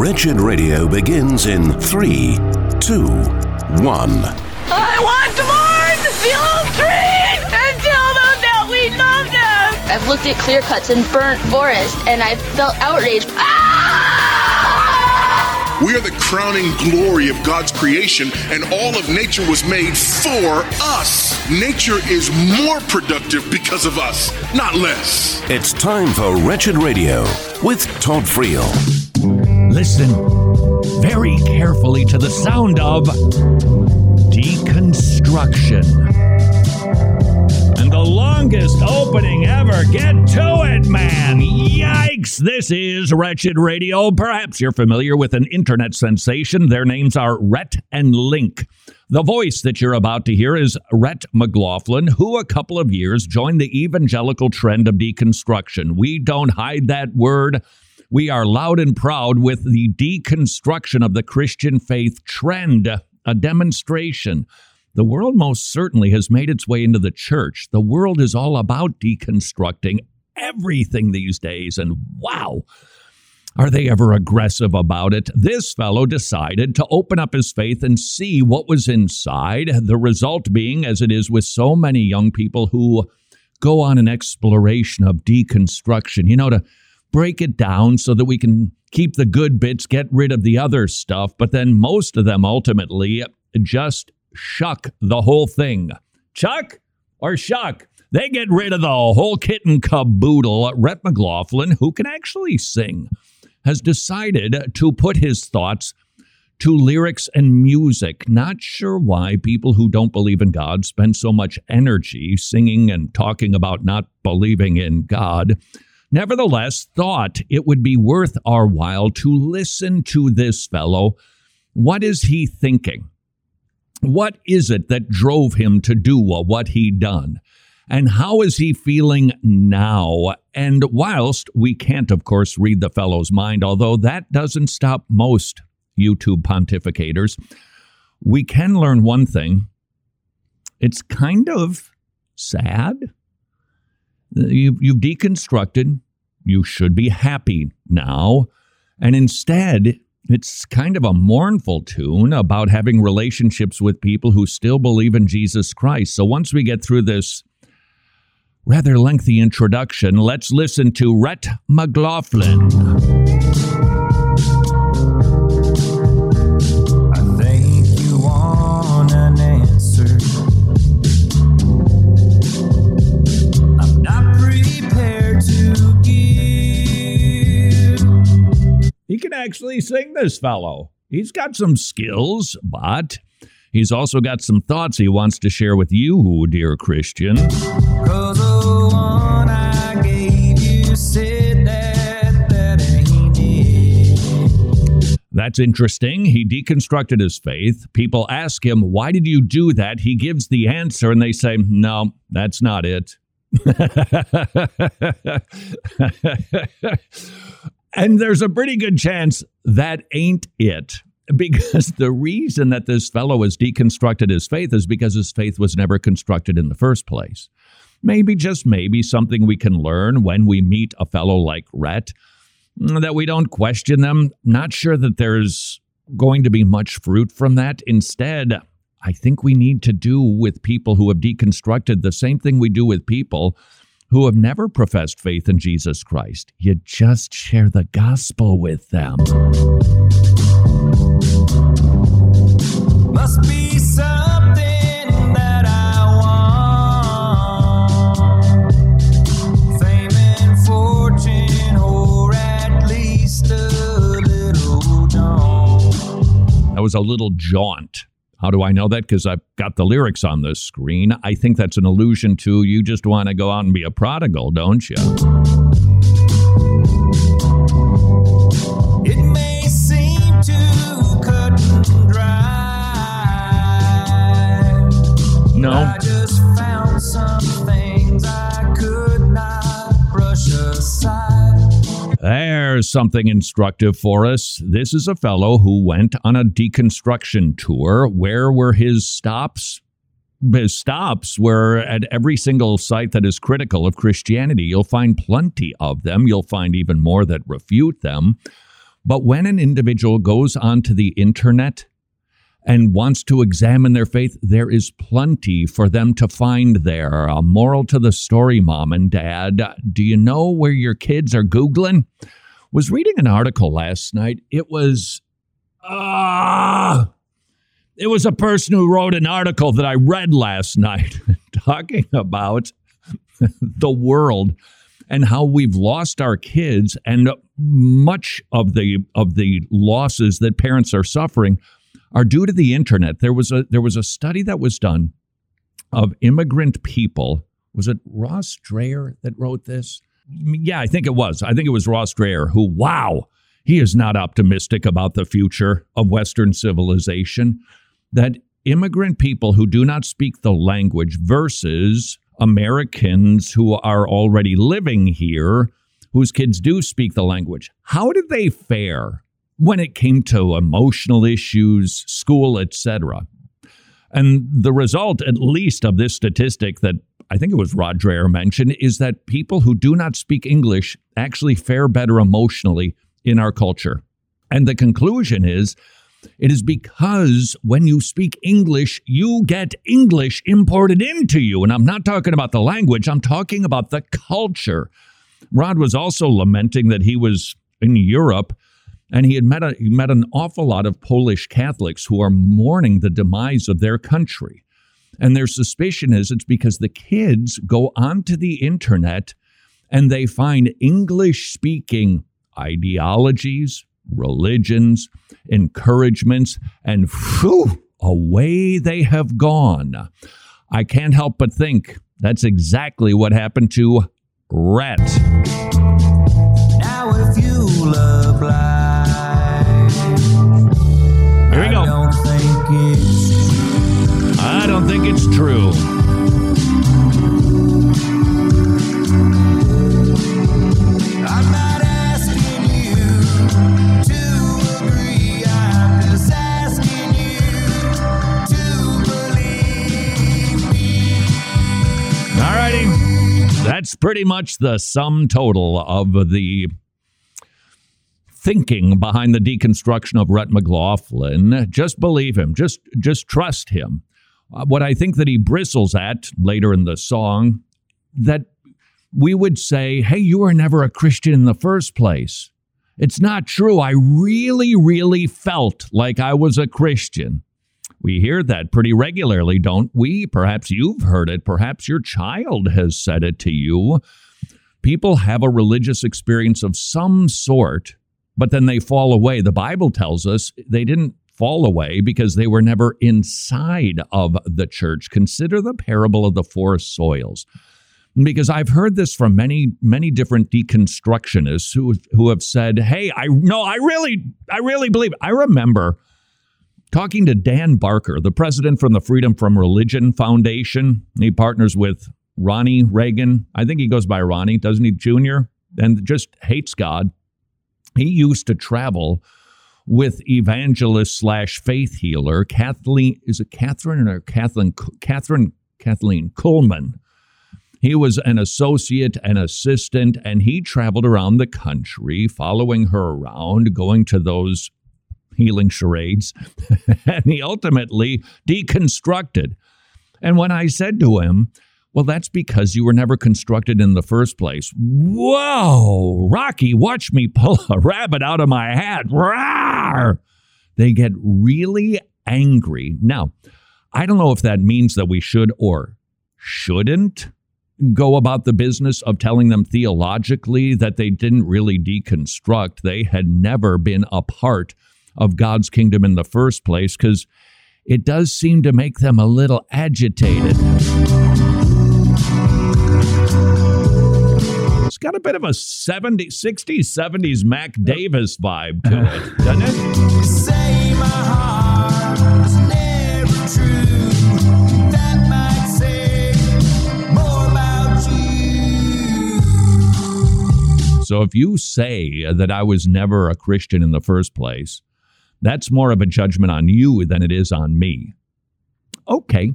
Wretched Radio begins in three, two, one. I want to mourn the old trees and tell them that we love them. I've looked at clear cuts and burnt forest, and I've felt outraged. Ah! We are the crowning glory of God's creation, and all of nature was made for us. Nature is more productive because of us, not less. It's time for Wretched Radio with Todd Friel. Listen very carefully to the sound of deconstruction. And the longest opening ever. Get to it, man. Yikes. This is Wretched Radio. Perhaps you're familiar with an internet sensation. Their names are Rhett and Link. The voice that you're about to hear is Rhett McLaughlin, who a couple of years joined the evangelical trend of deconstruction. We don't hide that word. We are loud and proud with the deconstruction of the Christian faith trend, a demonstration. The world most certainly has made its way into the church. The world is all about deconstructing everything these days, and wow. Are they ever aggressive about it? This fellow decided to open up his faith and see what was inside. The result being, as it is with so many young people who go on an exploration of deconstruction, you know, to break it down so that we can keep the good bits, get rid of the other stuff. But then most of them ultimately just shuck the whole thing. Chuck or shuck? They get rid of the whole kit and caboodle. Rhett McLaughlin, who can actually sing, has decided to put his thoughts to lyrics and music. Not sure why people who don't believe in God spend so much energy singing and talking about not believing in God. Nevertheless, thought it would be worth our while to listen to this fellow. What is he thinking? What is it that drove him to do what he done? And how is he feeling now? And whilst we can't, of course, read the fellow's mind, although that doesn't stop most YouTube pontificators, we can learn one thing. It's kind of sad. You've, you've deconstructed. You should be happy now. And instead, it's kind of a mournful tune about having relationships with people who still believe in Jesus Christ. So once we get through this rather lengthy introduction, let's listen to Rhett McLaughlin. Actually sing, this fellow. He's got some skills, but he's also got some thoughts he wants to share with you, dear Christian. That's interesting. He deconstructed his faith. People ask him, Why did you do that? He gives the answer, and they say, No, that's not it. And there's a pretty good chance that ain't it. Because the reason that this fellow has deconstructed his faith is because his faith was never constructed in the first place. Maybe, just maybe, something we can learn when we meet a fellow like Rhett mm, that we don't question them. Not sure that there's going to be much fruit from that. Instead, I think we need to do with people who have deconstructed the same thing we do with people who have never professed faith in Jesus Christ. You just share the gospel with them. Must be something that I want. Fame and fortune, or at least a little jaunt. That was a little jaunt. How do I know that? Because I've got the lyrics on the screen. I think that's an allusion to you just want to go out and be a prodigal, don't you? It may seem too cut and dry. No. There's something instructive for us. This is a fellow who went on a deconstruction tour. Where were his stops? His stops were at every single site that is critical of Christianity. You'll find plenty of them. You'll find even more that refute them. But when an individual goes onto the internet and wants to examine their faith, there is plenty for them to find there. A moral to the story, mom and dad. Do you know where your kids are Googling? Was reading an article last night. It was, ah, it was a person who wrote an article that I read last night talking about the world and how we've lost our kids and much of the of the losses that parents are suffering are due to the internet. There was a there was a study that was done of immigrant people. Was it Ross Dreher that wrote this? Yeah, I think it was. I think it was Ross Dreher who wow, he is not optimistic about the future of western civilization that immigrant people who do not speak the language versus Americans who are already living here whose kids do speak the language. How did they fare when it came to emotional issues, school, etc.? And the result, at least, of this statistic that I think it was Rod Dreher mentioned, is that people who do not speak English actually fare better emotionally in our culture. And the conclusion is it is because when you speak English, you get English imported into you. And I'm not talking about the language, I'm talking about the culture. Rod was also lamenting that he was in Europe and he had met, a, met an awful lot of Polish Catholics who are mourning the demise of their country. And their suspicion is it's because the kids go onto the internet and they find English speaking ideologies, religions, encouragements, and whew, away they have gone. I can't help but think that's exactly what happened to Rhett. All righty. That's pretty much the sum total of the thinking behind the deconstruction of Rhett McLaughlin. Just believe him. Just just trust him. Uh, what I think that he bristles at later in the song that we would say, "Hey, you were never a Christian in the first place." It's not true. I really really felt like I was a Christian. We hear that pretty regularly, don't we? Perhaps you've heard it. Perhaps your child has said it to you. People have a religious experience of some sort, but then they fall away. The Bible tells us they didn't fall away because they were never inside of the church. Consider the parable of the four soils. Because I've heard this from many, many different deconstructionists who who have said, "Hey, I no, I really, I really believe." I remember talking to Dan Barker, the president from the Freedom from Religion Foundation. He partners with Ronnie Reagan. I think he goes by Ronnie, doesn't he, Jr.? And just hates God. He used to travel with evangelist slash faith healer Kathleen. Is it Catherine or Kathleen? Catherine Kathleen Kuhlman. He was an associate and assistant, and he traveled around the country, following her around, going to those healing charades, and he ultimately deconstructed. And when I said to him, well, that's because you were never constructed in the first place. Whoa, Rocky, watch me pull a rabbit out of my hat. Rawr! They get really angry. Now, I don't know if that means that we should or shouldn't go about the business of telling them theologically that they didn't really deconstruct. They had never been a part of God's kingdom in the first place because it does seem to make them a little agitated. Got a bit of a 70, 60s, 70s Mac Davis vibe to it, doesn't it? Say my heart's never true. That might say more about you. So if you say that I was never a Christian in the first place, that's more of a judgment on you than it is on me. Okay.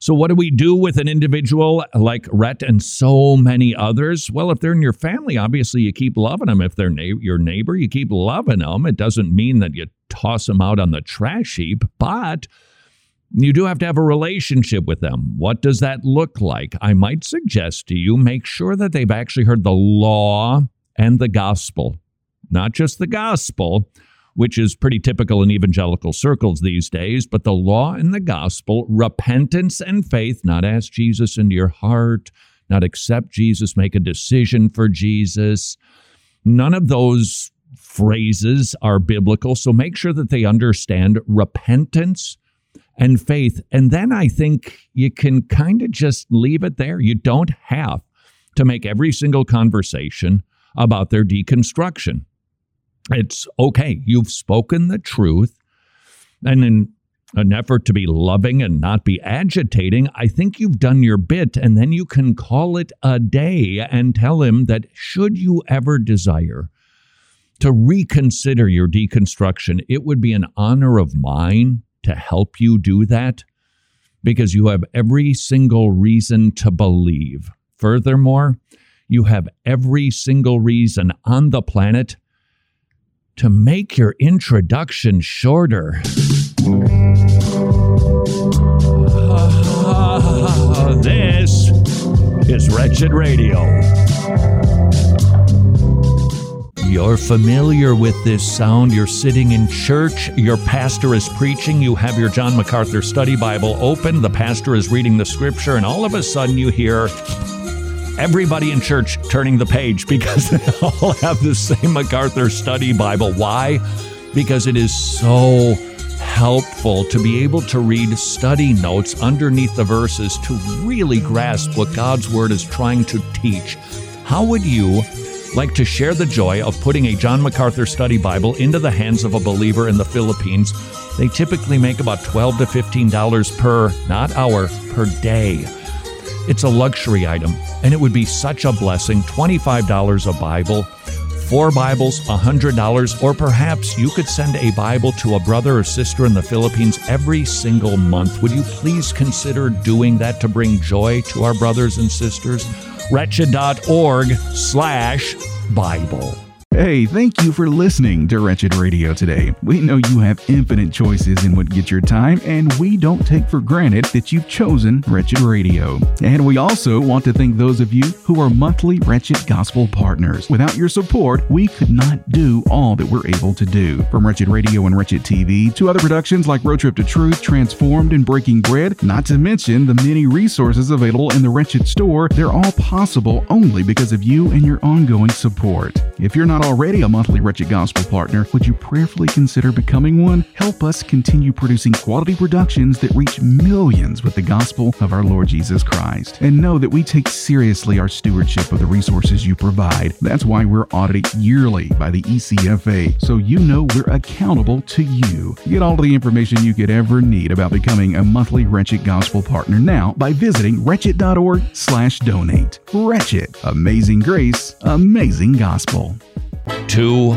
So, what do we do with an individual like Rhett and so many others? Well, if they're in your family, obviously you keep loving them. If they're na- your neighbor, you keep loving them. It doesn't mean that you toss them out on the trash heap, but you do have to have a relationship with them. What does that look like? I might suggest to you make sure that they've actually heard the law and the gospel, not just the gospel, which is pretty typical in evangelical circles these days, but the law and the gospel, repentance and faith, not ask Jesus into your heart, not accept Jesus, make a decision for Jesus. None of those phrases are biblical. So make sure that they understand repentance and faith. And then I think you can kind of just leave it there. You don't have to make every single conversation about their deconstruction. It's okay. You've spoken the truth. And in an effort to be loving and not be agitating, I think you've done your bit. And then you can call it a day and tell him that should you ever desire to reconsider your deconstruction, it would be an honor of mine to help you do that because you have every single reason to believe. Furthermore, you have every single reason on the planet to make your introduction shorter. this is Wretched Radio. You're familiar with this sound. You're sitting in church. Your pastor is preaching. You have your John MacArthur study Bible open. The pastor is reading the scripture, and all of a sudden you hear everybody in church turning the page because they all have the same MacArthur study Bible. Why? Because it is so helpful to be able to read study notes underneath the verses to really grasp what God's Word is trying to teach. How would you like to share the joy of putting a John MacArthur study Bible into the hands of a believer in the Philippines? They typically make about 12 to $15 per, not hour, per day. It's a luxury item, and it would be such a blessing. $25 a Bible, four Bibles, $100, or perhaps you could send a Bible to a brother or sister in the Philippines every single month. Would you please consider doing that to bring joy to our brothers and sisters? Wretched.org slash Bible. Hey, thank you for listening to Wretched Radio today. We know you have infinite choices in what gets your time, and we don't take for granted that you've chosen Wretched Radio. And we also want to thank those of you who are monthly Wretched Gospel partners. Without your support, we could not do all that we're able to do. From Wretched Radio and Wretched TV to other productions like Road Trip to Truth, Transformed, and Breaking Bread, not to mention the many resources available in the Wretched store, they're all possible only because of you and your ongoing support. If you're not already a monthly Wretched Gospel partner, would you prayerfully consider becoming one? Help us continue producing quality productions that reach millions with the gospel of our Lord Jesus Christ. And know that we take seriously our stewardship of the resources you provide. That's why we're audited yearly by the ECFA, so you know we're accountable to you. Get all the information you could ever need about becoming a monthly Wretched Gospel partner now by visiting wretched.org slash donate. Wretched. Amazing grace, amazing gospel two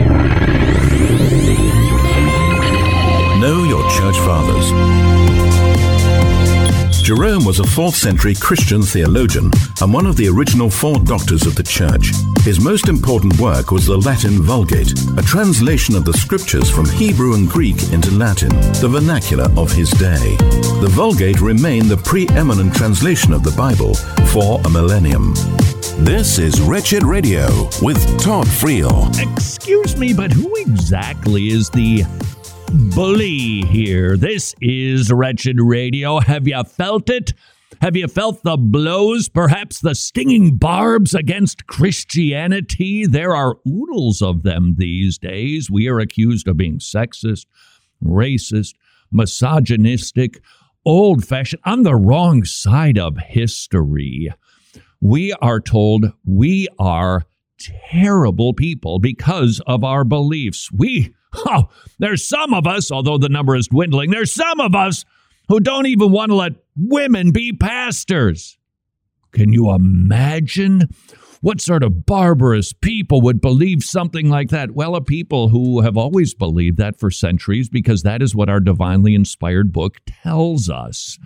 Church fathers. Jerome was a 4th century Christian theologian and one of the original four doctors of the Church. His most important work was the Latin Vulgate, a translation of the scriptures from Hebrew and Greek into Latin, the vernacular of his day. The Vulgate remained the preeminent translation of the Bible for a millennium. This is Wretched Radio with Todd Friel. Excuse me, but who exactly is the bully here? This is Wretched Radio. Have you felt it? Have you felt the blows, perhaps the stinging barbs against Christianity? There are oodles of them these days. We are accused of being sexist, racist, misogynistic, old fashioned, on the wrong side of history. We are told we are terrible people because of our beliefs. We, oh, there's some of us, although the number is dwindling, there's some of us who don't even want to let women be pastors. Can you imagine what sort of barbarous people would believe something like that? Well, a people who have always believed that for centuries because that is what our divinely inspired book tells us.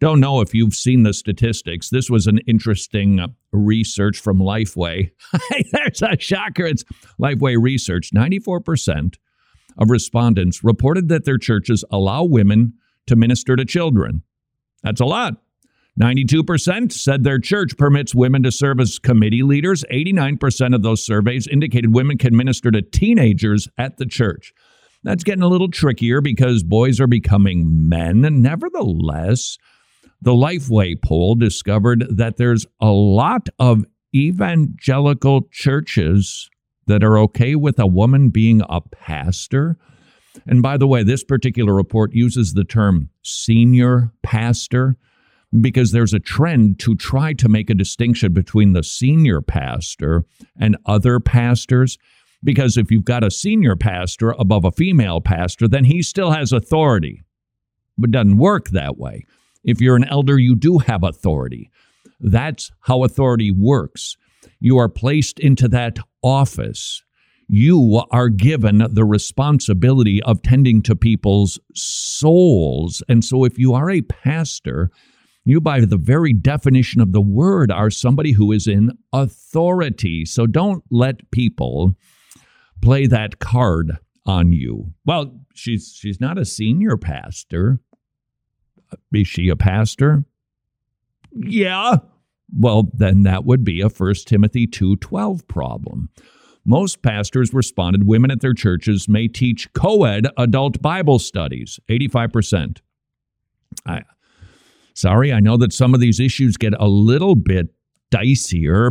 Don't know if you've seen the statistics. This was an interesting uh, research from Lifeway. There's a shocker. It's Lifeway research. 94% of respondents reported that their churches allow women to minister to children. That's a lot. 92% said their church permits women to serve as committee leaders. 89% of those surveys indicated women can minister to teenagers at the church. That's getting a little trickier because boys are becoming men. Nevertheless, the Lifeway poll discovered that there's a lot of evangelical churches that are okay with a woman being a pastor. And by the way, this particular report uses the term senior pastor because there's a trend to try to make a distinction between the senior pastor and other pastors. Because if you've got a senior pastor above a female pastor, then he still has authority. But doesn't work that way. If you're an elder, you do have authority. That's how authority works. You are placed into that office. You are given the responsibility of tending to people's souls. And so, if you are a pastor, you, by the very definition of the word, are somebody who is in authority. So, don't let people play that card on you. Well, she's she's not a senior pastor. Is she a pastor? Yeah. Well, then that would be a 1 Timothy 2:12 problem. Most pastors responded women at their churches may teach co-ed adult Bible studies, 85%. I Sorry, I know that some of these issues get a little bit dicier,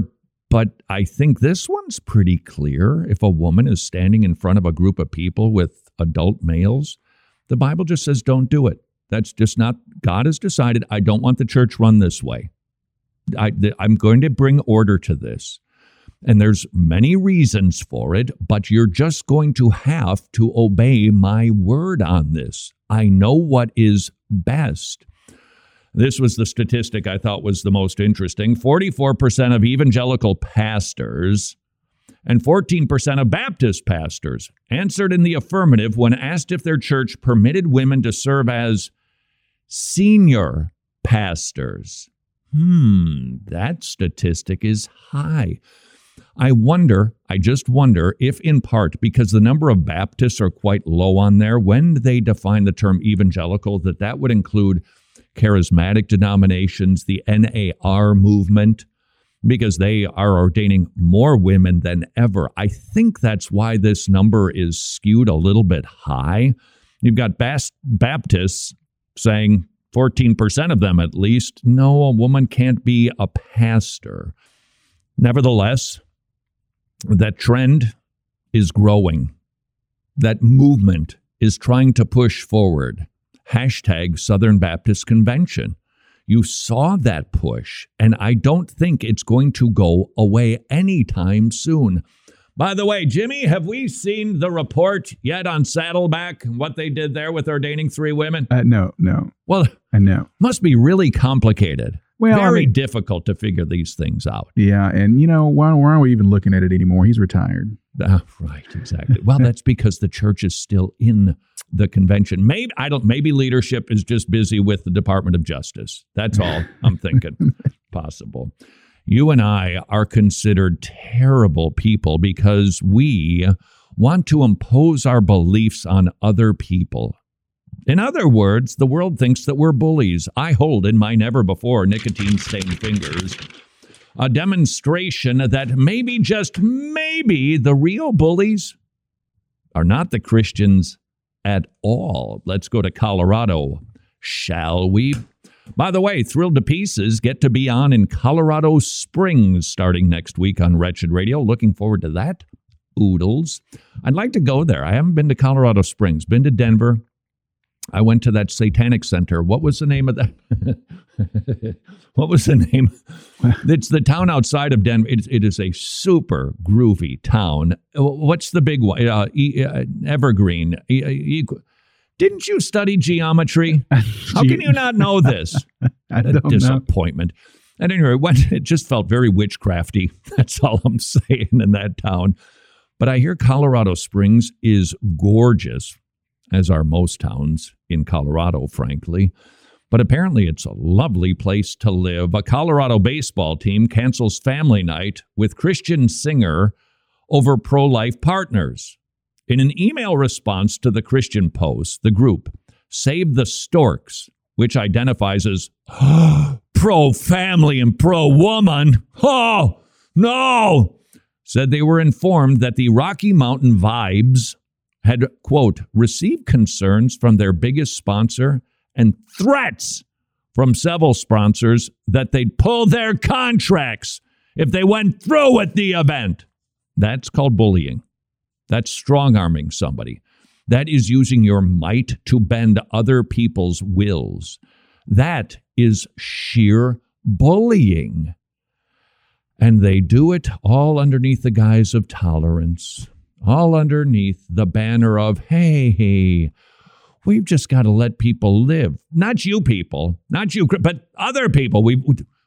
but I think this one's pretty clear. If a woman is standing in front of a group of people with adult males, the Bible just says don't do it. That's just not, God has decided, I don't want the church run this way. I, I'm going to bring order to this. And there's many reasons for it, but you're just going to have to obey my word on this. I know what is best. This was the statistic I thought was the most interesting. 44% of evangelical pastors and 14% of Baptist pastors answered in the affirmative when asked if their church permitted women to serve as senior pastors. Hmm, that statistic is high. I wonder, I just wonder if, in part, because the number of Baptists are quite low on there, when they define the term evangelical, that that would include charismatic denominations, the NAR movement, because they are ordaining more women than ever. I think that's why this number is skewed a little bit high. You've got Baptists saying 14% of them at least, no, a woman can't be a pastor. Nevertheless, that trend is growing. That movement is trying to push forward. Hashtag Southern Baptist Convention. You saw that push, and I don't think it's going to go away anytime soon. By the way, Jimmy, have we seen the report yet on Saddleback? and What they did there with ordaining three women? Uh, no, no. Well, I know. Must be really complicated. Well, very I mean, difficult to figure these things out. Yeah, and you know why, why aren't we even looking at it anymore? He's retired. Uh, right, exactly. well, that's because the church is still in the convention. Maybe I don't. Maybe leadership is just busy with the Department of Justice. That's all I'm thinking. Possible. You and I are considered terrible people because we want to impose our beliefs on other people. In other words, the world thinks that we're bullies. I hold in my never before nicotine stained fingers a demonstration that maybe, just maybe, the real bullies are not the Christians at all. Let's go to Colorado, shall we? By the way, Thrilled to Pieces get to be on in Colorado Springs starting next week on Wretched Radio. Looking forward to that. Oodles. I'd like to go there. I haven't been to Colorado Springs, been to Denver. I went to that satanic center. What was the name of that? what was the name? It's the town outside of Denver. It, it is a super groovy town. What's the big one? Uh, e, uh, Evergreen. E, e, didn't you study geometry? How can you not know this? I don't know. disappointment. At any rate, it just felt very witchcrafty. That's all I'm saying in that town. But I hear Colorado Springs is gorgeous, as are most towns in Colorado, frankly. But apparently, it's a lovely place to live. A Colorado baseball team cancels family night with Christian singer over pro life partners. In an email response to the Christian Post, the group Save the Storks, which identifies as pro family and pro woman, oh, no, said they were informed that the Rocky Mountain Vibes had, quote, received concerns from their biggest sponsor and threats from several sponsors that they'd pull their contracts if they went through with the event. That's called bullying. That's strong arming somebody. That is using your might to bend other people's wills. That is sheer bullying. And they do it all underneath the guise of tolerance, all underneath the banner of, hey, hey, we've just got to let people live. Not you people, not you, but other people. We,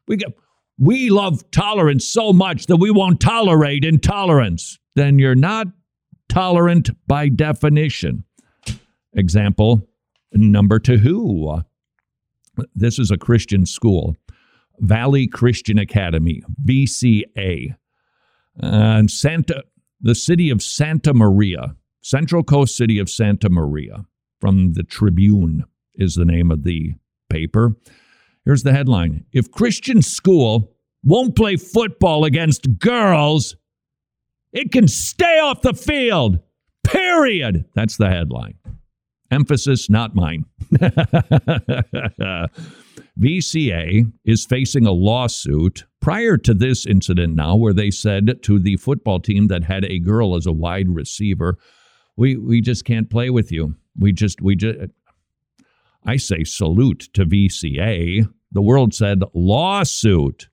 we, we love tolerance so much that we won't tolerate intolerance. Then you're not tolerant by definition. Example number two. This is a Christian school, Valley Christian Academy, VCA, and Santa, the city of Santa Maria, Central Coast city of Santa Maria, from the Tribune is the name of the paper. Here's the headline If Christian school won't play football against girls, it can stay off the field. Period. That's the headline. Emphasis, not mine. VCA is facing a lawsuit prior to this incident now, where they said to the football team that had a girl as a wide receiver, we, we just can't play with you. We just, we just, I say salute to VCA. The world said lawsuit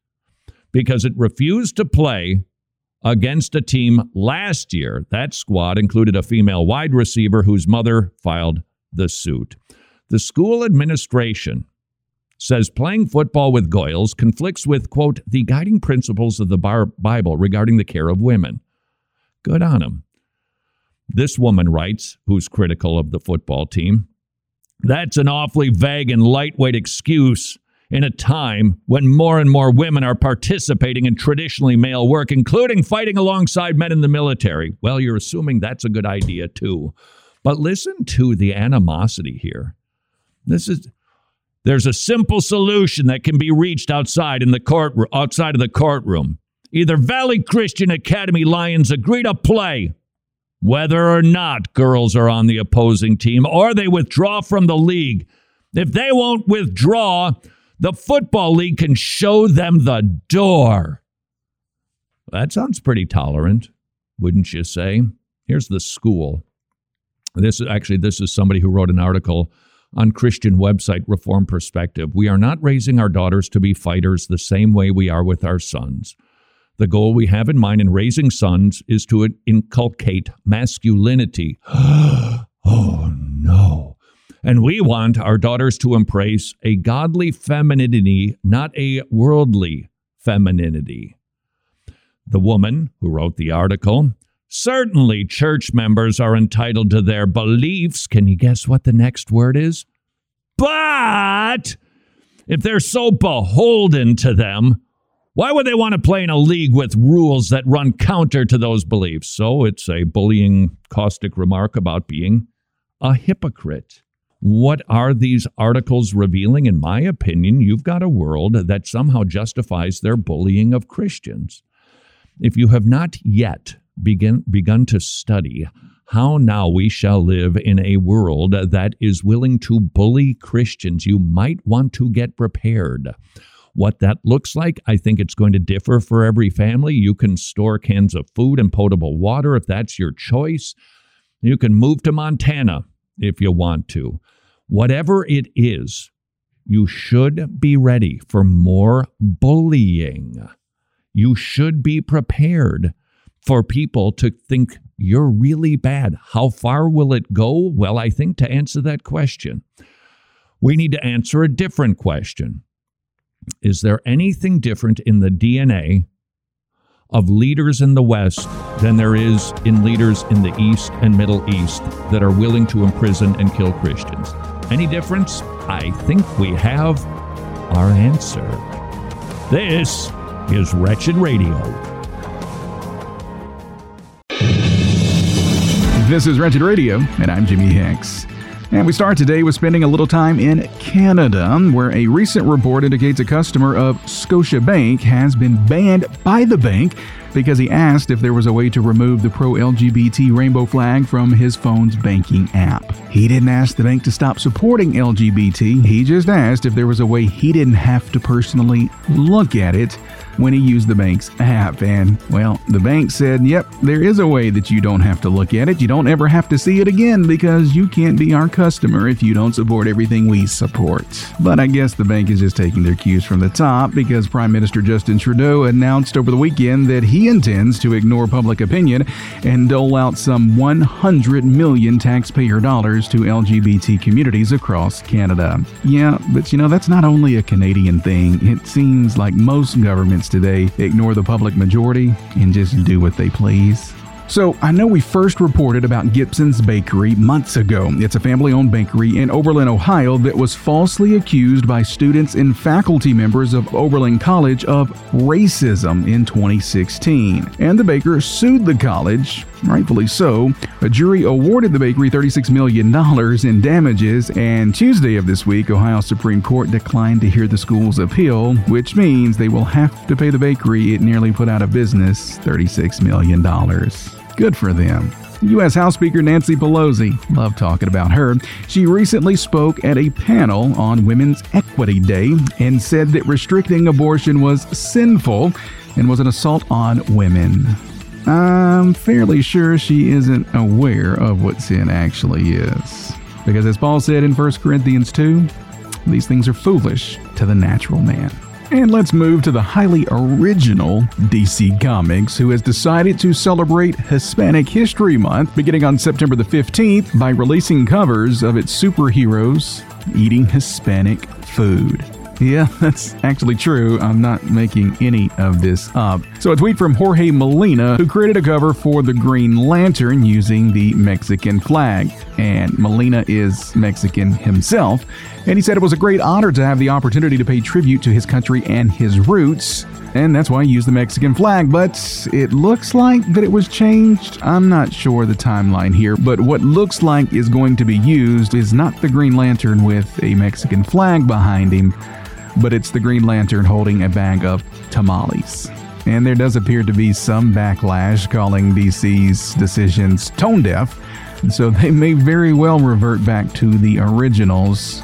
because it refused to play against a team last year. That squad included a female wide receiver whose mother filed the suit. The school administration says playing football with Goyles conflicts with, quote, the guiding principles of the Bible regarding the care of women. Good on him. This woman writes, who's critical of the football team, that's an awfully vague and lightweight excuse in a time when more and more women are participating in traditionally male work, including fighting alongside men in the military. Well, you're assuming that's a good idea too. But listen to the animosity here. This is there's a simple solution that can be reached outside in the court outside of the courtroom. Either Valley Christian Academy Lions agree to play whether or not girls are on the opposing team or they withdraw from the league. If they won't withdraw, the Football League can show them the door. That sounds pretty tolerant, wouldn't you say? Here's the school. This is actually this is somebody who wrote an article on Christian website Reform Perspective. We are not raising our daughters to be fighters the same way we are with our sons. The goal we have in mind in raising sons is to inculcate masculinity. oh. And we want our daughters to embrace a godly femininity, not a worldly femininity. The woman who wrote the article Certainly, church members are entitled to their beliefs. Can you guess what the next word is? But if they're so beholden to them, why would they want to play in a league with rules that run counter to those beliefs? So it's a bullying, caustic remark about being a hypocrite. What are these articles revealing? In my opinion, you've got a world that somehow justifies their bullying of Christians. If you have not yet begin, begun to study how now we shall live in a world that is willing to bully Christians, you might want to get prepared. What that looks like, I think it's going to differ for every family. You can store cans of food and potable water if that's your choice. You can move to Montana if you want to. Whatever it is, you should be ready for more bullying. You should be prepared for people to think you're really bad. How far will it go? Well, I think to answer that question, we need to answer a different question. Is there anything different in the DNA of leaders in the West than there is in leaders in the East and Middle East that are willing to imprison and kill Christians? Any difference? I think we have our answer. This is Wretched Radio. This is Wretched Radio, and I'm Jimmy Hicks. And we start today with spending a little time in Canada, where a recent report indicates a customer of Scotiabank has been banned by the bank because he asked if there was a way to remove the pro LGBT rainbow flag from his phone's banking app. He didn't ask the bank to stop supporting LGBT, he just asked if there was a way he didn't have to personally look at it when he used the bank's app. And, well, the bank said, yep, there is a way that you don't have to look at it. You don't ever have to see it again because you can't be our customer if you don't support everything we support. But I guess the bank is just taking their cues from the top because Prime Minister Justin Trudeau announced over the weekend that he intends to ignore public opinion and dole out some 100 million taxpayer dollars to LGBT communities across Canada. Yeah, but you know, that's not only a Canadian thing. It seems like most governments today ignore the public majority and just do what they please. So, I know we first reported about Gibson's Bakery months ago. It's a family owned bakery in Oberlin, Ohio that was falsely accused by students and faculty members of Oberlin College of racism in 2016. And the baker sued the college, rightfully so. A jury awarded the bakery $36 million in damages, and Tuesday of this week, Ohio Supreme Court declined to hear the school's appeal, which means they will have to pay the bakery it nearly put out of business $36 million. Good for them. U.S. House Speaker Nancy Pelosi, love talking about her. She recently spoke at a panel on Women's Equity Day and said that restricting abortion was sinful and was an assault on women. I'm fairly sure she isn't aware of what sin actually is. Because as Paul said in 1 Corinthians 2, these things are foolish to the natural man. And let's move to the highly original DC Comics, who has decided to celebrate Hispanic History Month beginning on September the 15th by releasing covers of its superheroes eating Hispanic food. Yeah, that's actually true. I'm not making any of this up. So, a tweet from Jorge Molina, who created a cover for the Green Lantern using the Mexican flag. And Molina is Mexican himself. And he said it was a great honor to have the opportunity to pay tribute to his country and his roots. And that's why he used the Mexican flag. But it looks like that it was changed. I'm not sure the timeline here, but what looks like is going to be used is not the Green Lantern with a Mexican flag behind him but it's the Green Lantern holding a bag of tamales. And there does appear to be some backlash calling DC's decisions tone deaf, so they may very well revert back to the originals.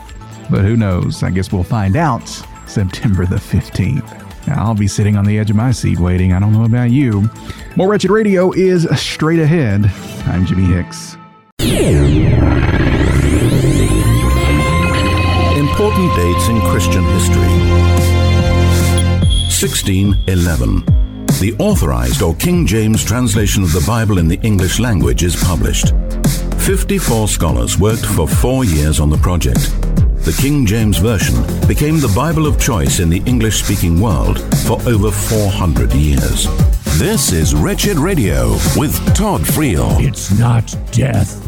But who knows? I guess we'll find out September the 15th. I'll be sitting on the edge of my seat waiting. I don't know about you. More Wretched Radio is straight ahead. I'm Jimmy Hicks. Important dates in Christian history. 1611. The authorized or King James translation of the Bible in the English language is published. 54 scholars worked for four years on the project. The King James Version became the Bible of choice in the English speaking world for over 400 years. This is Wretched Radio with Todd Friel. It's not death.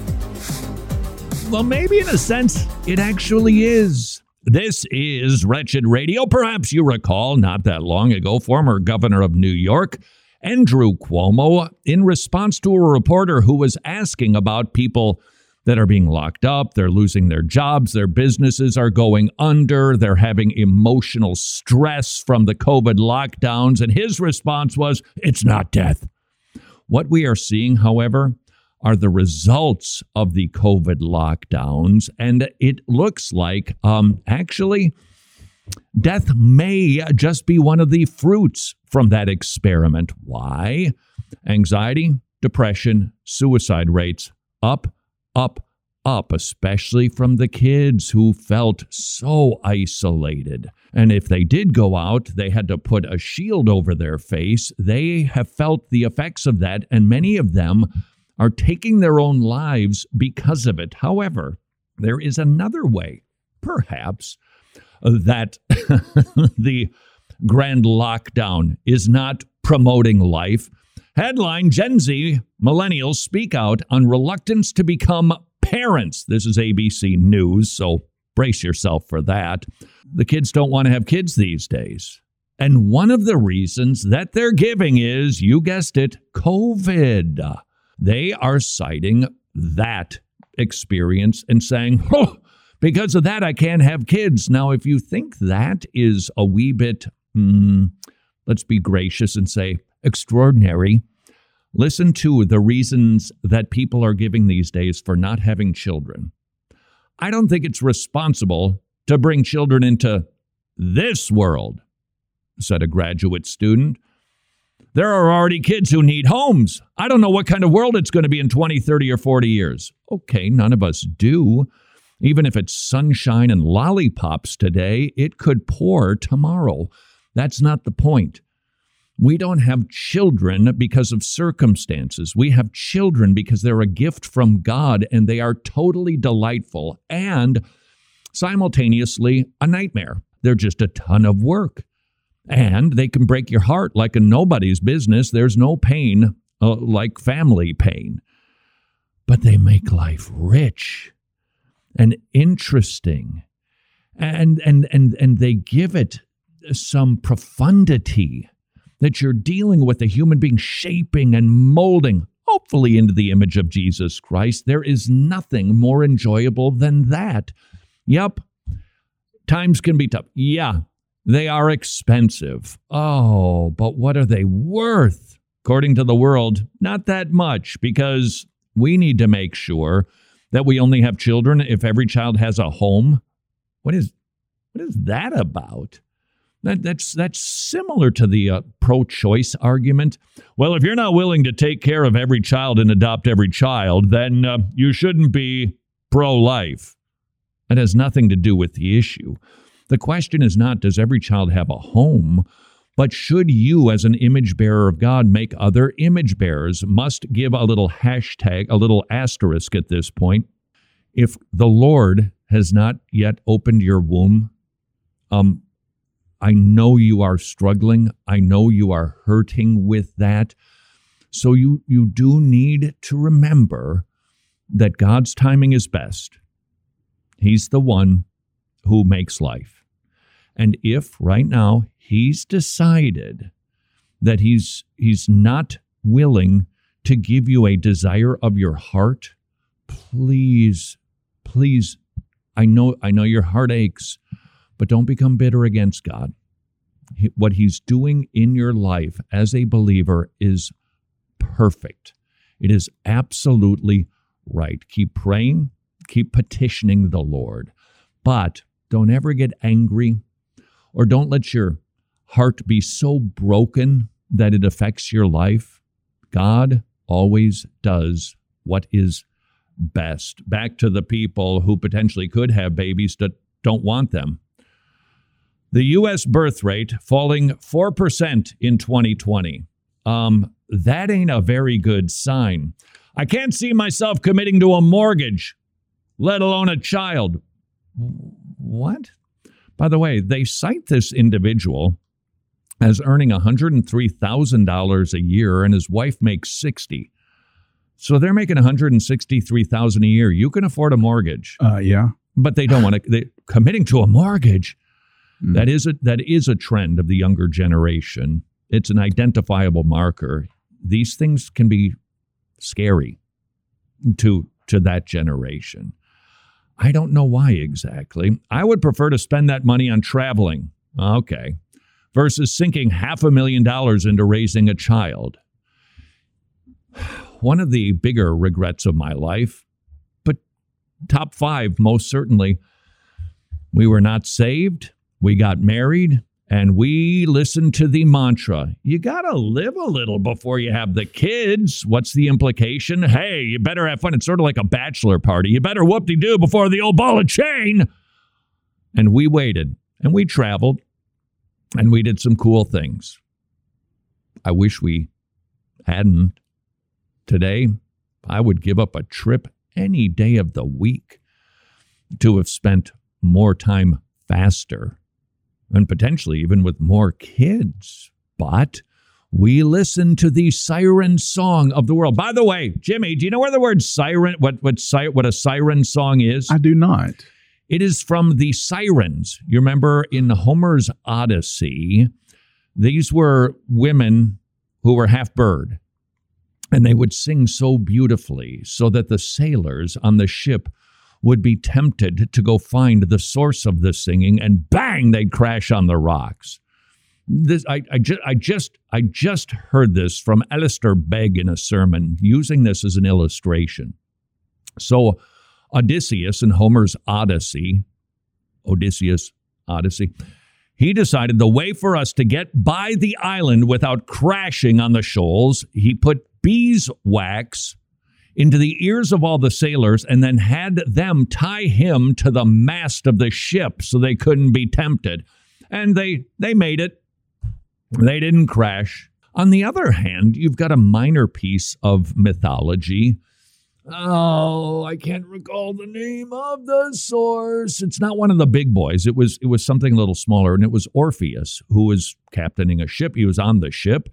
Well, maybe in a sense, it actually is. This is Wretched Radio. Perhaps you recall not that long ago, former governor of New York, Andrew Cuomo, in response to a reporter who was asking about people that are being locked up, they're losing their jobs, their businesses are going under, they're having emotional stress from the COVID lockdowns. And his response was, It's not death. What we are seeing, however, are the results of the COVID lockdowns. And it looks like, um, actually, death may just be one of the fruits from that experiment. Why? Anxiety, depression, suicide rates up up, up, especially from the kids who felt so isolated. And if they did go out, they had to put a shield over their face. They have felt the effects of that, and many of them are taking their own lives because of it. However, there is another way, perhaps, uh, that the grand lockdown is not promoting life Headline Gen Z millennials speak out on reluctance to become parents. This is ABC News, so brace yourself for that. The kids don't want to have kids these days. And one of the reasons that they're giving is, you guessed it, COVID. They are citing that experience and saying, oh, because of that, I can't have kids. Now, if you think that is a wee bit, mm, let's be gracious and say, extraordinary. Listen to the reasons that people are giving these days for not having children. I don't think it's responsible to bring children into this world, said a graduate student. There are already kids who need homes. I don't know what kind of world it's going to be in 20, 30, or 40 years. Okay, none of us do. Even if it's sunshine and lollipops today, it could pour tomorrow. That's not the point. We don't have children because of circumstances. We have children because they're a gift from God and they are totally delightful and simultaneously a nightmare. They're just a ton of work. And they can break your heart like a nobody's business. There's no pain uh, like family pain. But they make life rich and interesting. And and and and they give it some profundity that you're dealing with a human being shaping and molding, hopefully into the image of Jesus Christ. There is nothing more enjoyable than that. Yep, times can be tough. Yeah, they are expensive. Oh, but what are they worth? According to the world, not that much because we need to make sure that we only have children if every child has a home. What is what is that about? That, that's that's similar to the uh, pro-choice argument. Well, if you're not willing to take care of every child and adopt every child, then uh, you shouldn't be pro-life. That has nothing to do with the issue. The question is not does every child have a home, but should you, as an image bearer of God, make other image bearers? Must give a little hashtag, a little asterisk at this point. If the Lord has not yet opened your womb, um, I know you are struggling. I know you are hurting with that. So you, you do need to remember that God's timing is best. He's the one who makes life. And if right now he's decided that he's he's not willing to give you a desire of your heart, please, please, I know I know your heart aches. But don't become bitter against God. He, what He's doing in your life as a believer is perfect. It is absolutely right. Keep praying, keep petitioning the Lord. But don't ever get angry or don't let your heart be so broken that it affects your life. God always does what is best. Back to the people who potentially could have babies that don't want them. The U.S. birth rate falling 4% in 2020. Um, that ain't a very good sign. I can't see myself committing to a mortgage, let alone a child. What? By the way, they cite this individual as earning $103,000 a year and his wife makes 60. So they're making 163,000 a year. You can afford a mortgage. Uh, yeah. But they don't want to they committing to a mortgage. Mm. That is a that is a trend of the younger generation. It's an identifiable marker. These things can be scary to to that generation. I don't know why exactly. I would prefer to spend that money on traveling. Okay. Versus sinking half a million dollars into raising a child. One of the bigger regrets of my life, but top five, most certainly, we were not saved. We got married and we listened to the mantra you got to live a little before you have the kids. What's the implication? Hey, you better have fun. It's sort of like a bachelor party. You better whoop de doo before the old ball of chain. And we waited and we traveled and we did some cool things. I wish we hadn't. Today, I would give up a trip any day of the week to have spent more time faster and potentially even with more kids. But we listen to the siren song of the world. By the way, Jimmy, do you know where the word siren, what what what a siren song is? I do not. It is from the sirens. You remember in Homer's Odyssey, these were women who were half bird, and they would sing so beautifully, so that the sailors on the ship would be tempted to go find the source of the singing, and bang, they'd crash on the rocks. This I, I just I just I just heard this from Alistair Begg in a sermon, using this as an illustration. So Odysseus in Homer's Odyssey, Odysseus Odyssey, he decided the way for us to get by the island without crashing on the shoals, he put beeswax into the ears of all the sailors and then had them tie him to the mast of the ship so they couldn't be tempted. And they they made it. They didn't crash. On the other hand, you've got a minor piece of mythology. Oh, I can't recall the name of the source. It's not one of the big boys. It was it was something a little smaller, and it was Orpheus who was captaining a ship. He was on the ship,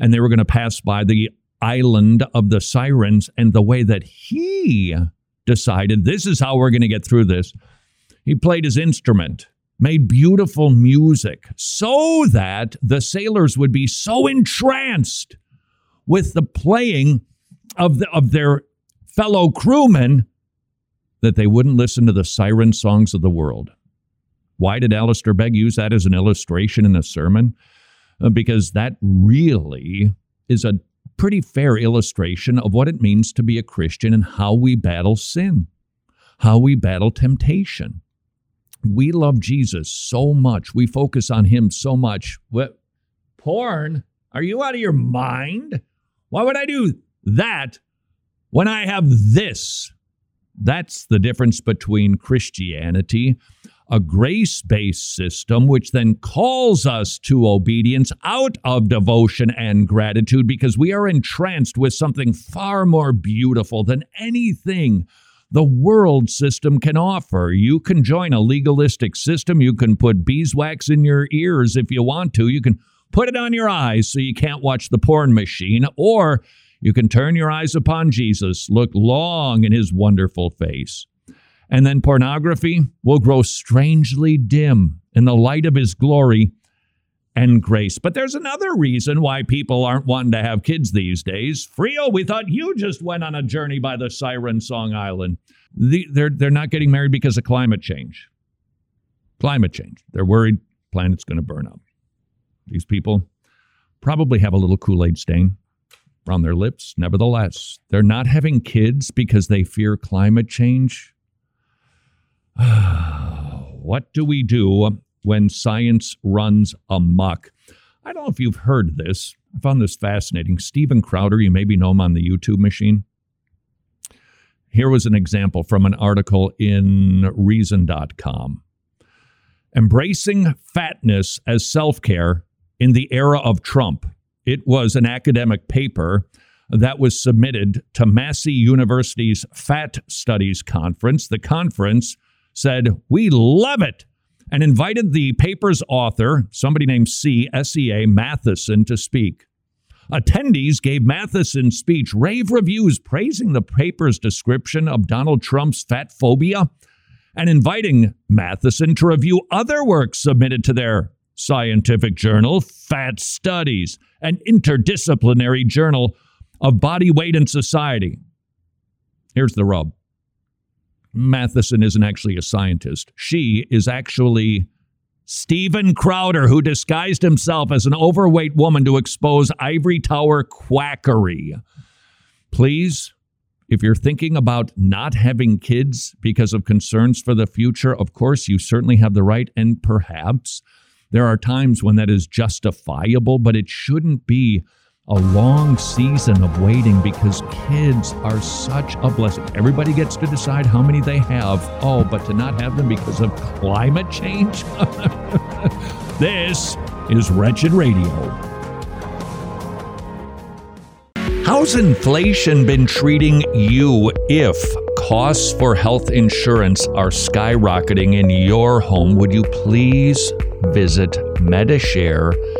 and they were going to pass by the island of the sirens and the way that he decided this is how we're going to get through this. He played his instrument, made beautiful music so that the sailors would be so entranced with the playing of, the, of their fellow crewmen that they wouldn't listen to the siren songs of the world. Why did Alistair Begg use that as an illustration in a sermon? Uh, because that really is a pretty fair illustration of what it means to be a Christian and how we battle sin, how we battle temptation. We love Jesus so much. We focus on him so much. What porn? Are you out of your mind? Why would I do that when I have this? That's the difference between Christianity a grace based system, which then calls us to obedience out of devotion and gratitude because we are entranced with something far more beautiful than anything the world system can offer. You can join a legalistic system. You can put beeswax in your ears if you want to. You can put it on your eyes so you can't watch the porn machine, or you can turn your eyes upon Jesus, look long in his wonderful face and then pornography will grow strangely dim in the light of his glory and grace. But there's another reason why people aren't wanting to have kids these days. Frio, we thought you just went on a journey by the Siren Song Island. The, they're, they're not getting married because of climate change. Climate change. They're worried planet's going to burn up. These people probably have a little Kool Aid stain on their lips. Nevertheless, they're not having kids because they fear climate change. what do we do when science runs amok? I don't know if you've heard this. I found this fascinating. Steven Crowder, you maybe know him on the YouTube machine. Here was an example from an article in Reason.com. Embracing fatness as self care in the era of Trump. It was an academic paper that was submitted to Massey University's Fat Studies Conference. The conference said, We love it. and invited the paper's author, somebody named C. S.E.A. Matheson, to speak. Attendees gave Matheson's speech rave reviews praising the paper's description of Donald Trump's fat phobia and inviting Matheson to review other works submitted to their scientific journal, Fat Studies, an interdisciplinary journal of body weight and society. Here's the rub Matheson isn't actually a scientist. She is actually Steven Crowder, who disguised himself as an overweight woman to expose ivory tower quackery. Please, if you're thinking about not having kids because of concerns for the future, of course, you certainly have the right, and perhaps there are times when that is justifiable, but it shouldn't be a long season of waiting because kids are such a blessing. Everybody gets to decide how many they have. Oh, but to not have them because of climate change? this is Wretched Radio. How's inflation been treating you if costs for health insurance are skyrocketing in your home? Would you please visit Medishare.com?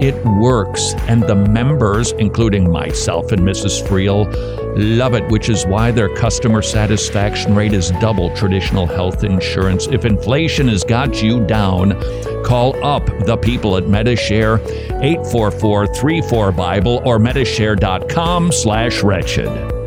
It works, and the members, including myself and Mrs. Friel, love it, which is why their customer satisfaction rate is double traditional health insurance. If inflation has got you down, call up the people at Medishare 844-34 Bible or medishare.com slash wretched.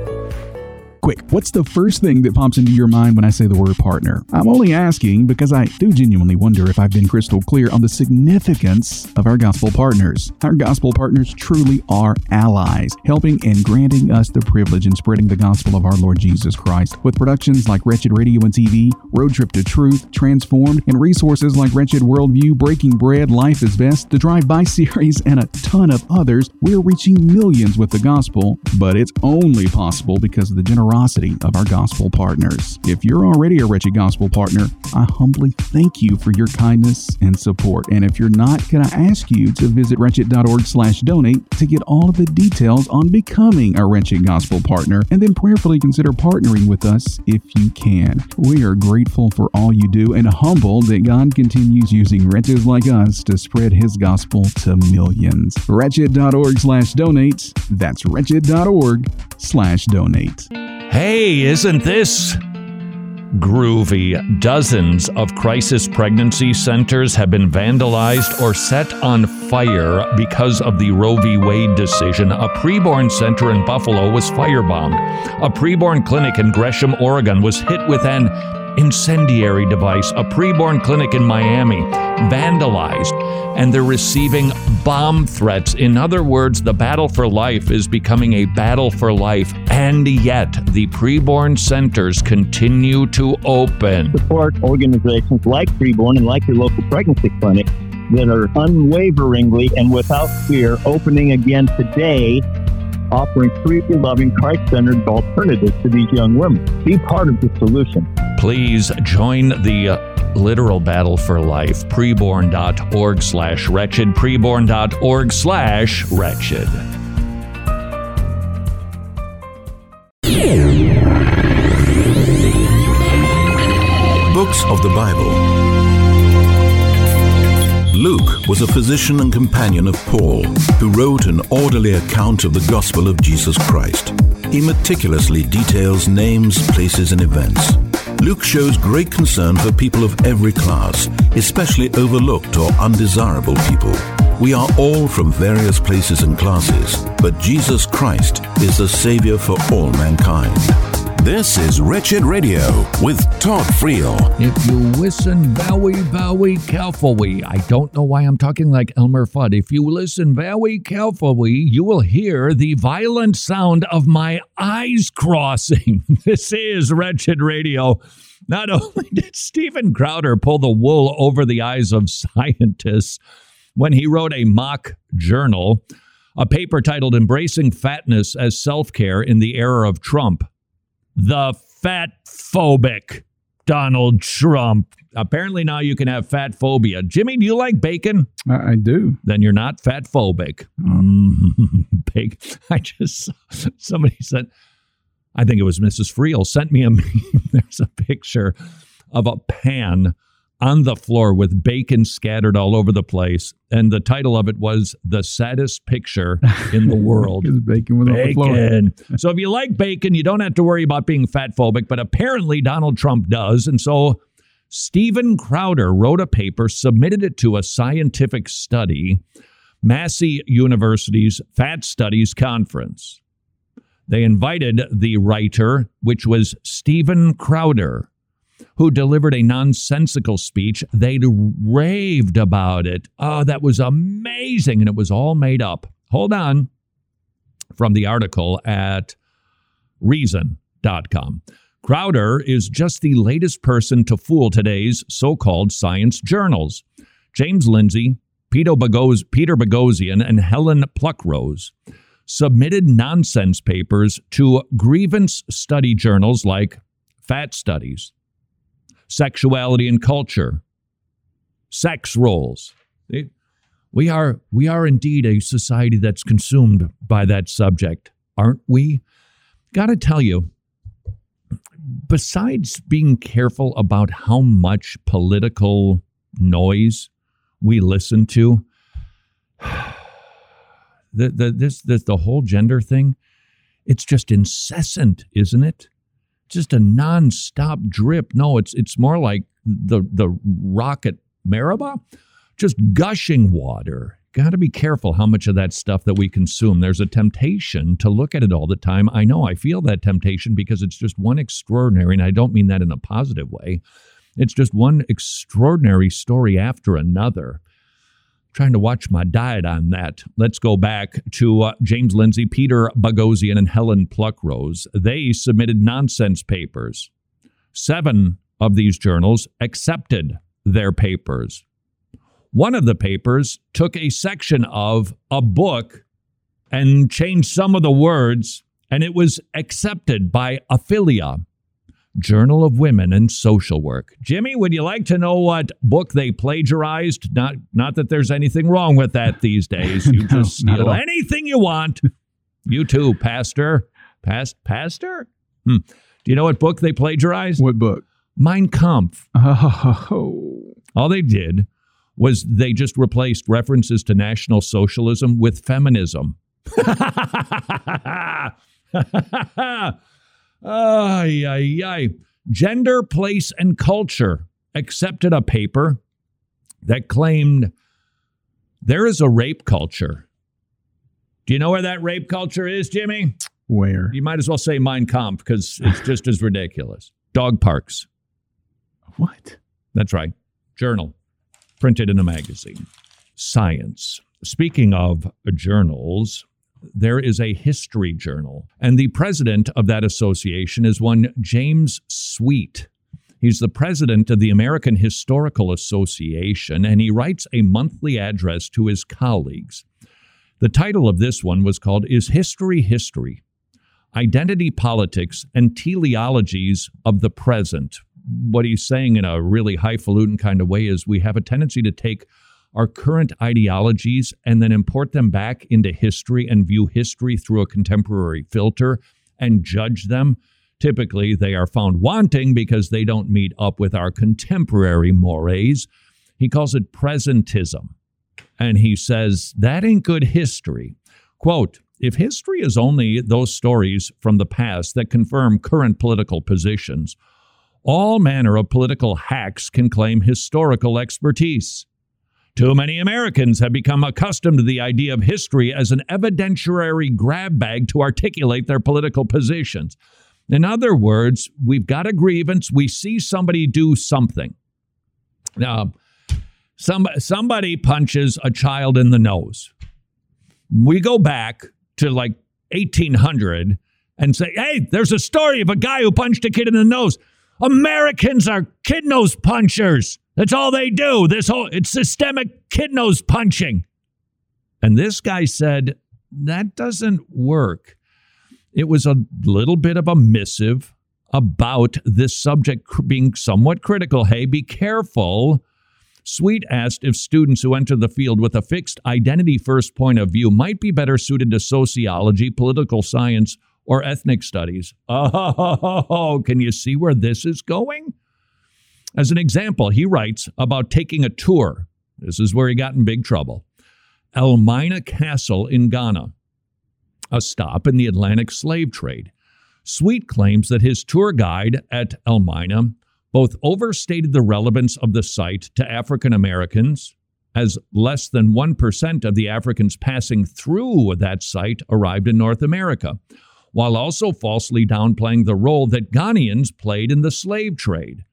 Quick, what's the first thing that pops into your mind when I say the word partner? I'm only asking because I do genuinely wonder if I've been crystal clear on the significance of our gospel partners. Our gospel partners truly are allies, helping and granting us the privilege in spreading the gospel of our Lord Jesus Christ. With productions like Wretched Radio and TV, Road Trip to Truth, Transformed, and resources like Wretched Worldview, Breaking Bread, Life is Best, the Drive By series, and a ton of others, we're reaching millions with the gospel, but it's only possible because of the generosity generosity of our gospel partners. If you're already a Wretched Gospel partner, I humbly thank you for your kindness and support. And if you're not, can I ask you to visit wretched.org slash donate to get all of the details on becoming a Wretched Gospel partner and then prayerfully consider partnering with us if you can. We are grateful for all you do and humbled that God continues using wretches like us to spread his gospel to millions. Wretched.org slash donate. That's wretched.org slash donate. Hey, isn't this groovy? Dozens of crisis pregnancy centers have been vandalized or set on fire because of the Roe v. Wade decision. A preborn center in Buffalo was firebombed. A preborn clinic in Gresham, Oregon was hit with an incendiary device. A preborn clinic in Miami vandalized, and they're receiving bomb threats. In other words, the battle for life is becoming a battle for life, and yet the preborn centers continue to open. Support organizations like Preborn and like your local pregnancy clinic that are unwaveringly and without fear opening again today offering free, loving, Christ centered alternatives to these young women. Be part of the solution. Please join the uh, literal battle for life. Preborn.org slash wretched. Preborn.org slash wretched. Books of the Bible. Luke was a physician and companion of Paul, who wrote an orderly account of the gospel of Jesus Christ. He meticulously details names, places, and events. Luke shows great concern for people of every class, especially overlooked or undesirable people. We are all from various places and classes, but Jesus Christ is the Savior for all mankind. This is Wretched Radio with Todd Friel. If you listen very, very carefully, I don't know why I'm talking like Elmer Fudd. If you listen very carefully, you will hear the violent sound of my eyes crossing. This is Wretched Radio. Not only did Steven Crowder pull the wool over the eyes of scientists, when he wrote a mock journal, a paper titled Embracing Fatness as Self Care in the Era of Trump. The fat phobic Donald Trump. Apparently, now you can have fat phobia. Jimmy, do you like bacon? I, I do. Then you're not fat phobic. Mm, bacon. I just somebody said, I think it was Mrs. Friel sent me a. There's a picture of a pan on the floor with bacon scattered all over the place. And the title of it was The Saddest Picture in the World. Bacon was on the floor. bacon. so if you like bacon, you don't have to worry about being fat phobic, but apparently Donald Trump does. And so Steven Crowder wrote a paper, submitted it to a scientific study, Massey University's Fat Studies Conference. They invited the writer, which was Steven Crowder, who delivered a nonsensical speech. They raved about it. Oh, that was amazing. And it was all made up. Hold on. From the article at reason.com. Crowder is just the latest person to fool today's so called science journals. James Lindsay, Peter, Bogos- Peter Boghossian, and Helen Pluckrose submitted nonsense papers to grievance study journals like Fat Studies, Sexuality and Culture, Sex Roles. We are we are indeed a society that's consumed by that subject, aren't we? Got to tell you, besides being careful about how much political noise we listen to, the, the this, this the whole gender thing, it's just incessant, isn't it? Just a nonstop drip. No, it's it's more like the the rocket Meribah, just gushing water. Got to be careful how much of that stuff that we consume. There's a temptation to look at it all the time. I know I feel that temptation because it's just one extraordinary, and I don't mean that in a positive way. It's just one extraordinary story after another. Trying to watch my diet on that. Let's go back to uh, James Lindsay, Peter Boghossian, and Helen Pluckrose. They submitted nonsense papers. Seven of these journals accepted their papers. One of the papers took a section of a book and changed some of the words, and it was accepted by Affilia, Journal of Women and Social Work. Jimmy, would you like to know what book they plagiarized? Not, not that there's anything wrong with that these days. You No, just steal anything you want. You too, Pastor. Past, Pastor? Hmm. Do you know what book they plagiarized? What book? Mein Kampf. Oh, All they did was they just replaced references to National Socialism with feminism. ay, ay, ay. Gender, Place, and Culture accepted a paper that claimed there is a rape culture. Do you know where that rape culture is, Jimmy? where? You might as well say Mein Kampf because it's just as ridiculous. Dog parks. What? That's right. Journal, printed in a magazine. Science. Speaking of journals, there is a history journal, and the president of that association is one James Sweet. He's the president of the American Historical Association, and he writes a monthly address to his colleagues. The title of this one was called Is History History? Identity Politics and Teleologies of the Present. What he's saying in a really highfalutin kind of way is we have a tendency to take our current ideologies and then import them back into history and view history through a contemporary filter and judge them. Typically, they are found wanting because they don't meet up with our contemporary mores. He calls it presentism. And he says that ain't good history. Quote, if history is only those stories from the past that confirm current political positions, all manner of political hacks can claim historical expertise. Too many Americans have become accustomed to the idea of history as an evidentiary grab bag to articulate their political positions. In other words, we've got a grievance, we see somebody do something. Now, some, somebody punches a child in the nose. We go back to like 1800 and say, hey, there's a story of a guy who punched a kid in the nose. Americans are kid nose punchers. That's all they do. This whole it's systemic kid nose punching. And this guy said that doesn't work. It was a little bit of a missive about this subject being somewhat critical. Hey, be careful. Sweet asked if students who enter the field with a fixed identity first point of view might be better suited to sociology, political science, or ethnic studies. Oh, can you see where this is going? As an example, he writes about taking a tour. This is where he got in big trouble. Elmina Castle in Ghana, a stop in the Atlantic slave trade. Sweet claims that his tour guide at Elmina both overstated the relevance of the site to African Americans, as less than 1% of the Africans passing through that site arrived in North America, while also falsely downplaying the role that Ghanaians played in the slave trade.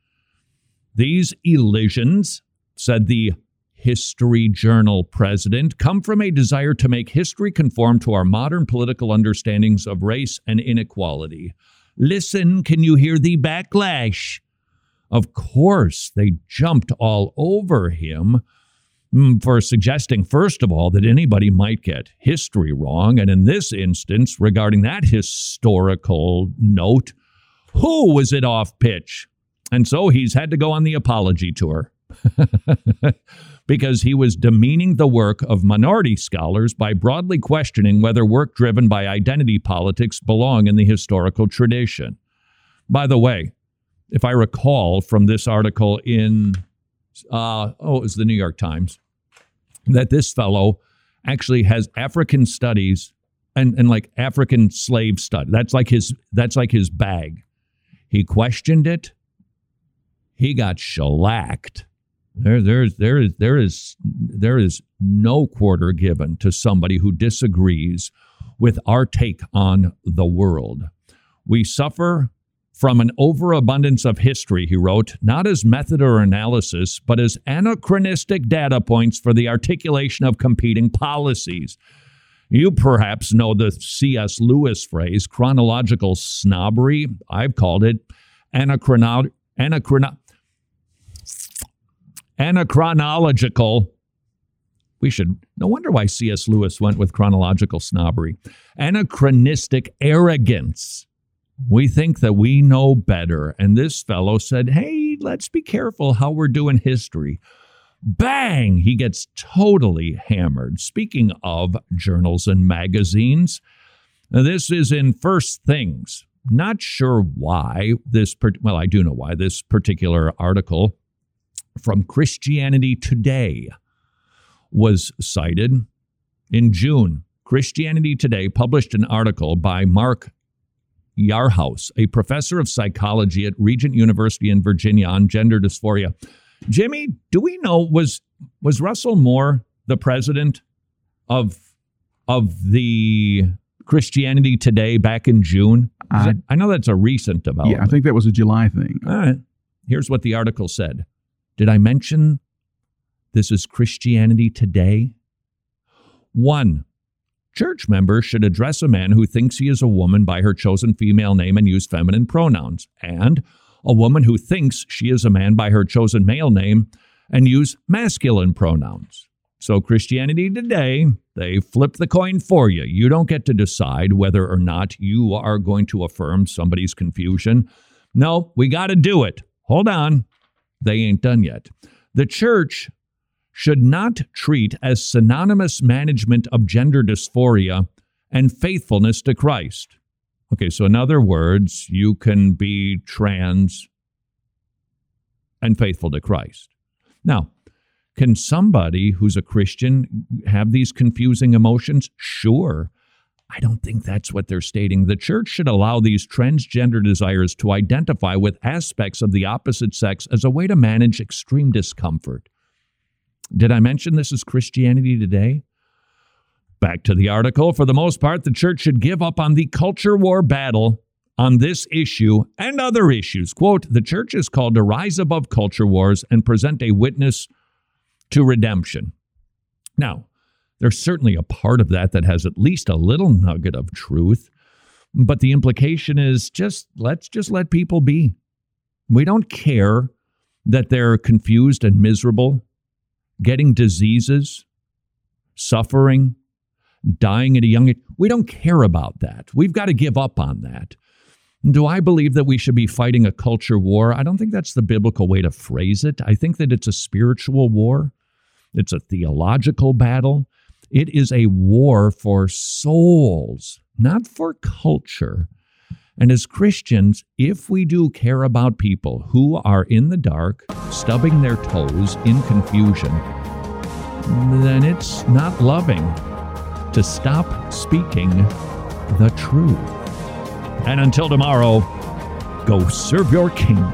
These elisions, said the History Journal president, come from a desire to make history conform to our modern political understandings of race and inequality. Listen, can you hear the backlash? Of course, they jumped all over him mm, for suggesting, first of all, that anybody might get history wrong. And in this instance, regarding that historical note, who was it off pitch? And so he's had to go on the apology tour because he was demeaning the work of minority scholars by broadly questioning whether work driven by identity politics belong in the historical tradition. By the way, if I recall from this article in, uh, oh, it was the New York Times, that this fellow actually has African studies and, and like African slave study. That's like his that's like his bag. He questioned it he got shellacked. There, there's, there is, there is, there is no quarter given to somebody who disagrees with our take on the world. We suffer from an overabundance of history, he wrote, not as method or analysis, but as anachronistic data points for the articulation of competing policies. You perhaps know the C.S. Lewis phrase, chronological snobbery. I've called it anachrono- anachrono- anachronological. We should, no wonder why C.S. Lewis went with chronological snobbery. Anachronistic arrogance. We think that we know better. And this fellow said, hey, let's be careful how we're doing history. Bang! He gets totally hammered. Speaking of journals and magazines, this is in First Things. Not sure why this, well, I do know why this particular article from Christianity Today was cited in June. Christianity Today published an article by Mark Yarhouse, a professor of psychology at Regent University in Virginia on gender dysphoria. Jimmy, do we know was was Russell Moore the president of of the Christianity Today back in June? I, I know that's a recent development. Yeah, I think that was a July thing. All right. Here's what the article said. Did I mention this is Christianity today? One, church members should address a man who thinks he is a woman by her chosen female name and use feminine pronouns, and a woman who thinks she is a man by her chosen male name and use masculine pronouns. So, Christianity today, they flip the coin for you. You don't get to decide whether or not you are going to affirm somebody's confusion. No, we got to do it. Hold on. They ain't done yet. The church should not treat as synonymous management of gender dysphoria and faithfulness to Christ. Okay, so in other words, you can be trans and faithful to Christ. Now, can somebody who's a Christian have these confusing emotions? Sure. I don't think that's what they're stating. The church should allow these transgender desires to identify with aspects of the opposite sex as a way to manage extreme discomfort. Did I mention this is Christianity today? Back to the article. For the most part, the church should give up on the culture war battle on this issue and other issues. Quote The church is called to rise above culture wars and present a witness to redemption. Now, there's certainly a part of that that has at least a little nugget of truth. But the implication is just let's just let people be. We don't care that they're confused and miserable, getting diseases, suffering, dying at a young age. We don't care about that. We've got to give up on that. Do I believe that we should be fighting a culture war? I don't think that's the biblical way to phrase it. I think that it's a spiritual war, it's a theological battle. It is a war for souls, not for culture. And as Christians, if we do care about people who are in the dark, stubbing their toes in confusion, then it's not loving to stop speaking the truth. And until tomorrow, go serve your king.